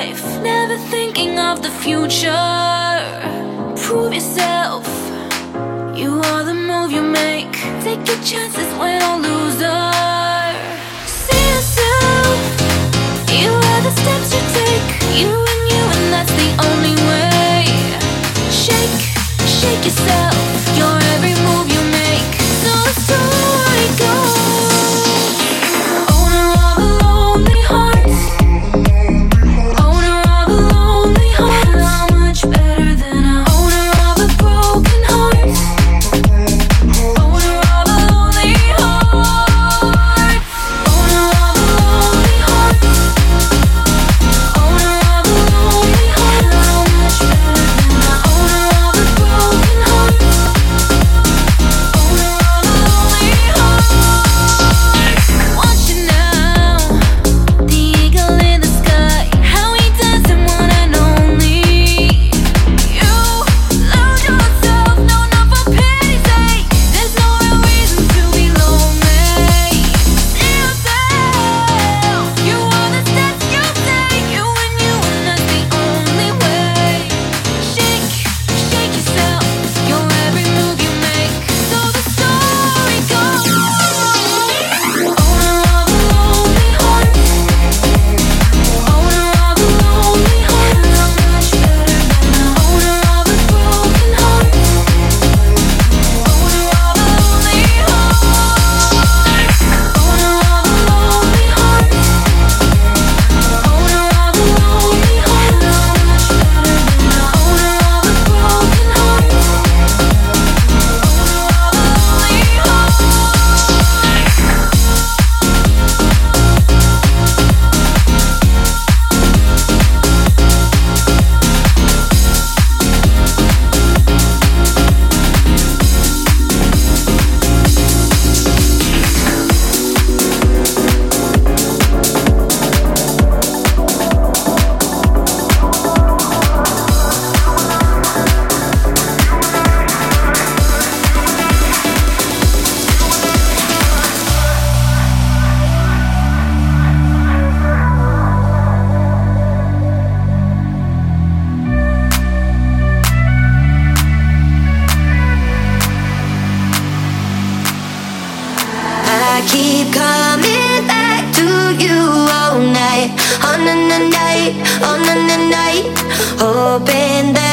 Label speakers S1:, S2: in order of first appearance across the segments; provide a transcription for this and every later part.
S1: life, never thinking of the future. Prove yourself, you are the move you make. Take your chances, win or lose. See yourself, you are the steps you take. You and you, and that's the only way. Shake, shake yourself, your every move you make. So the story. open the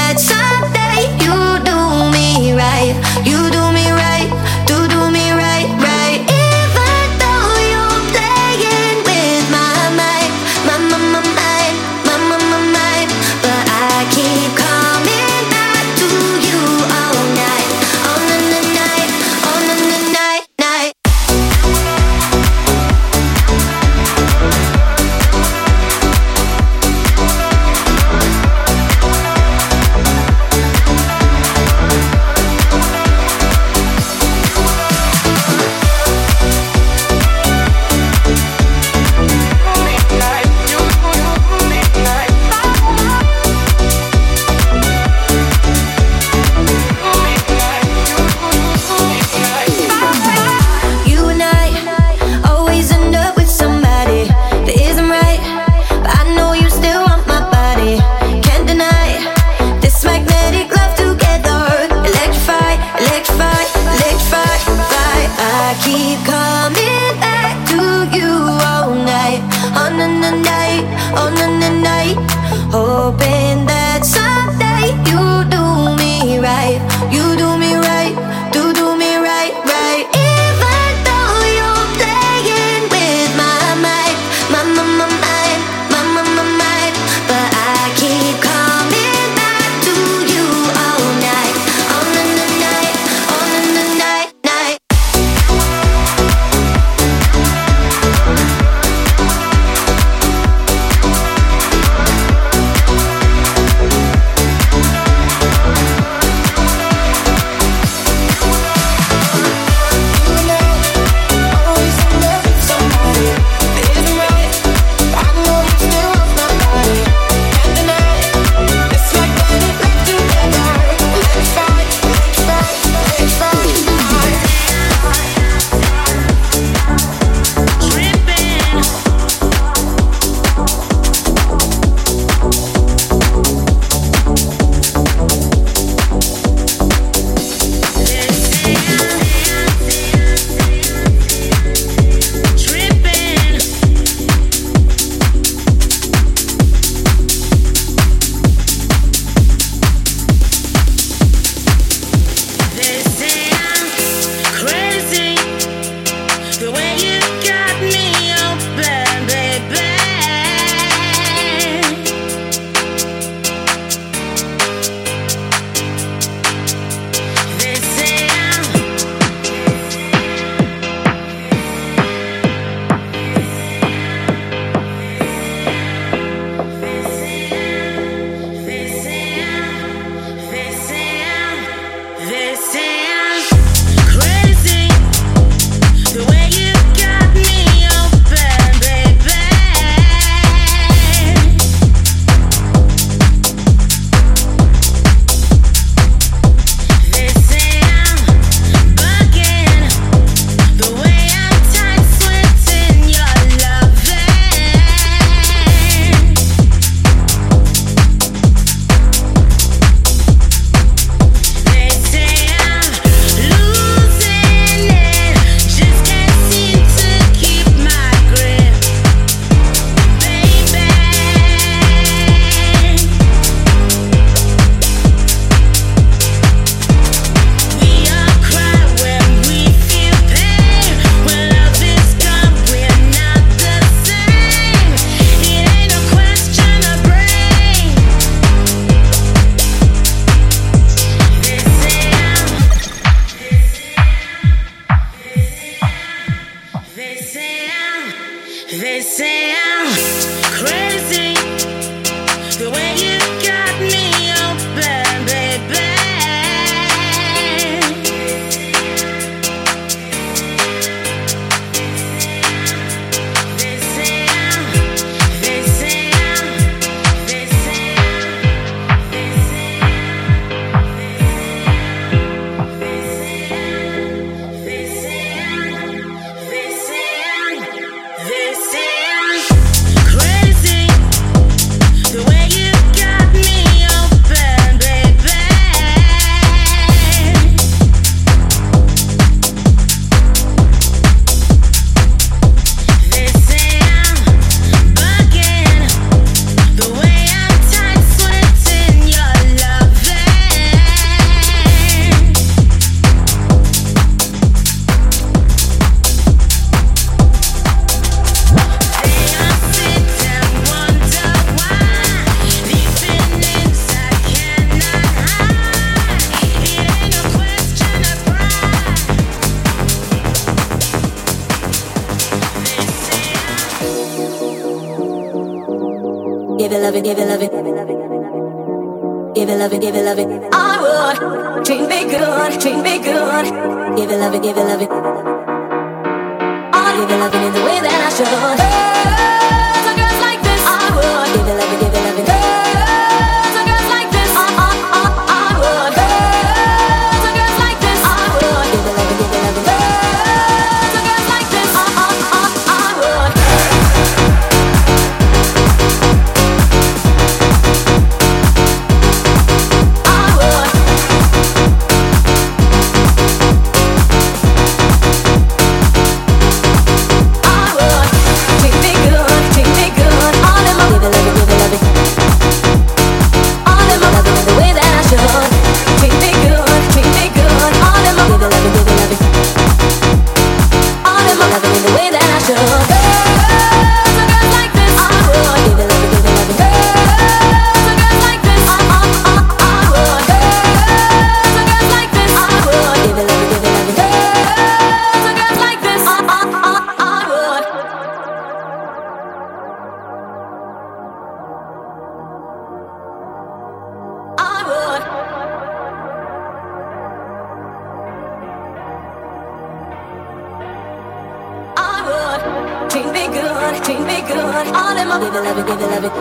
S2: treat be good,
S1: treat
S3: be good. All
S1: in my people love it, baby, love
S3: it.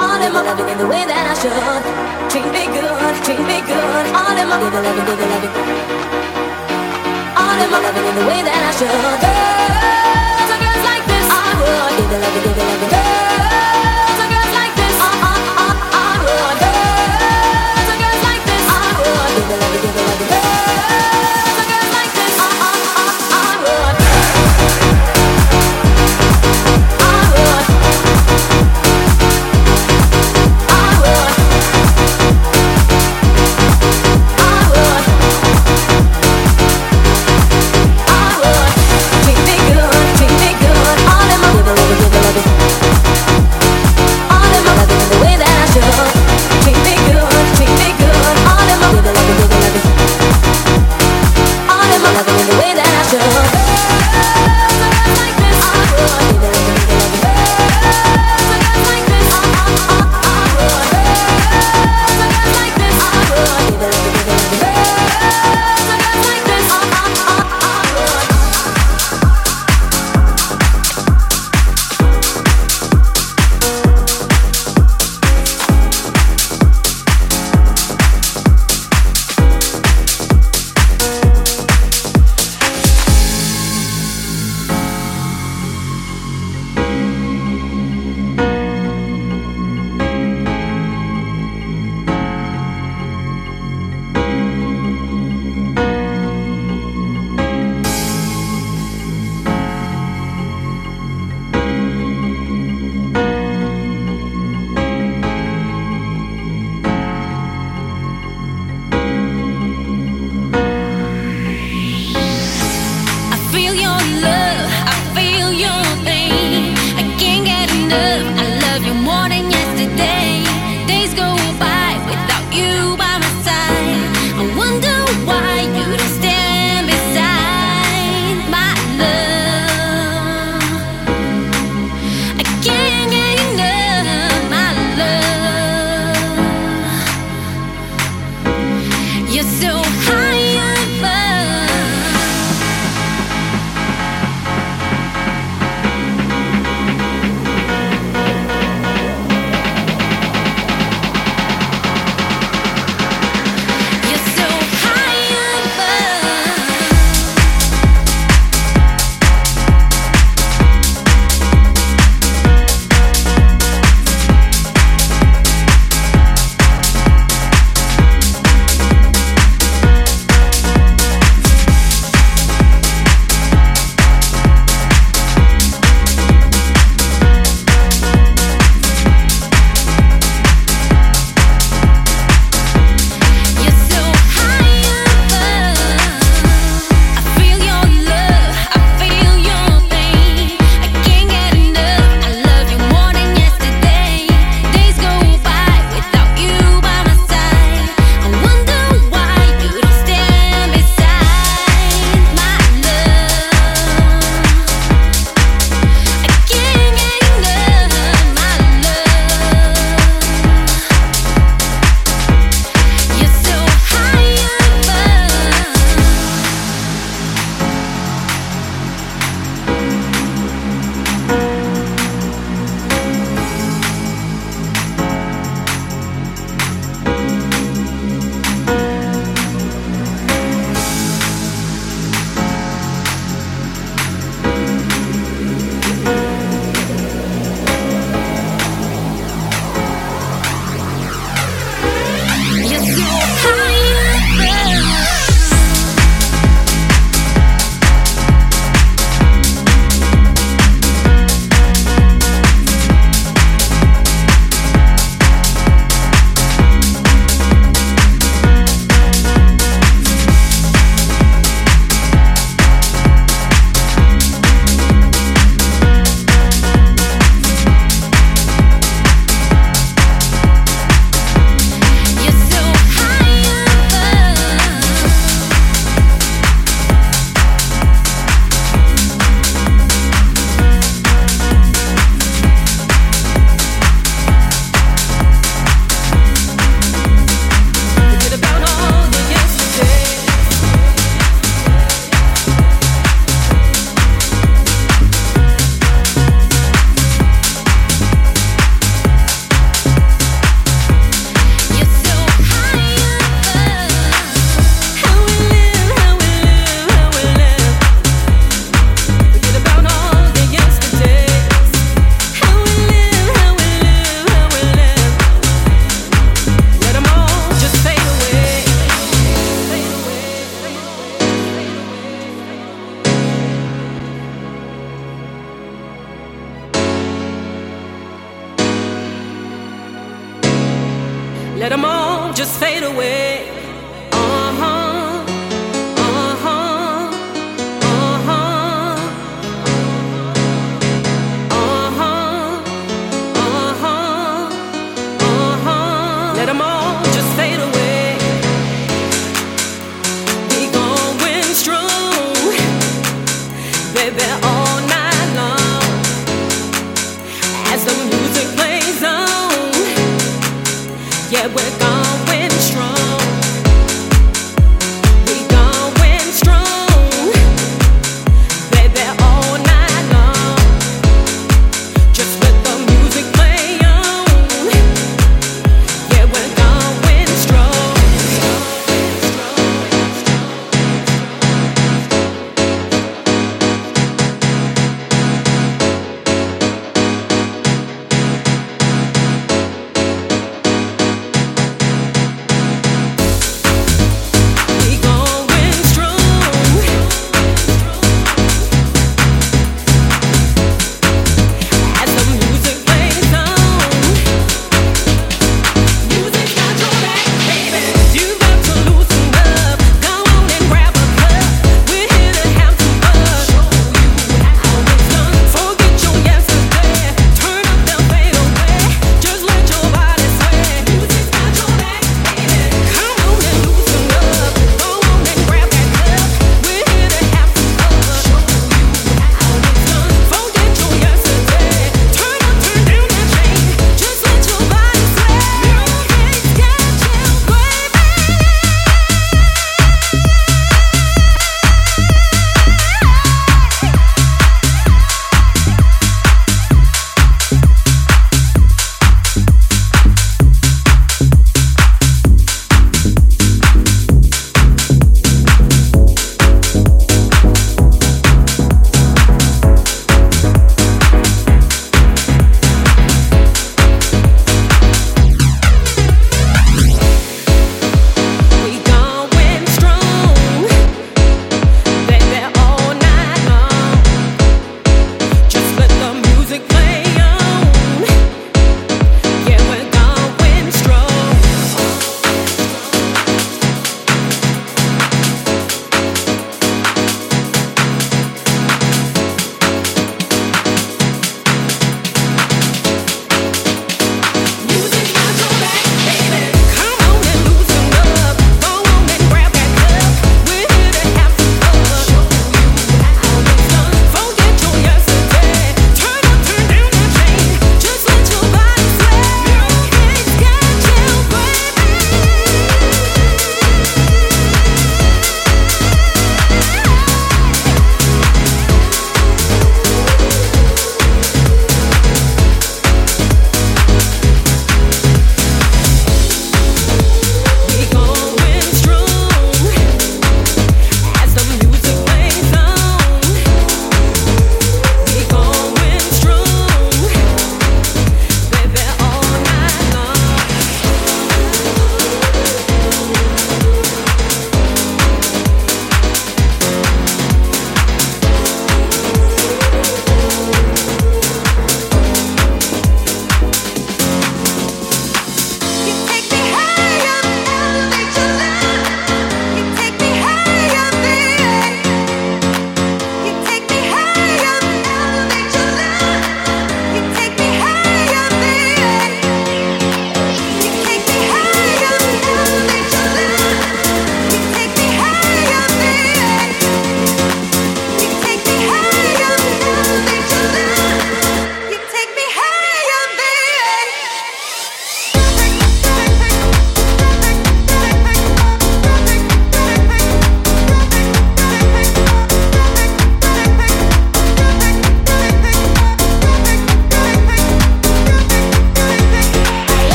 S3: All in my love it in the way that I should. Treat be good, treat be good. All in my people love it, baby, love
S2: it. All in my love it in the way that I should. Oh, girls like this, I would. Baby, love
S1: it, baby, love it.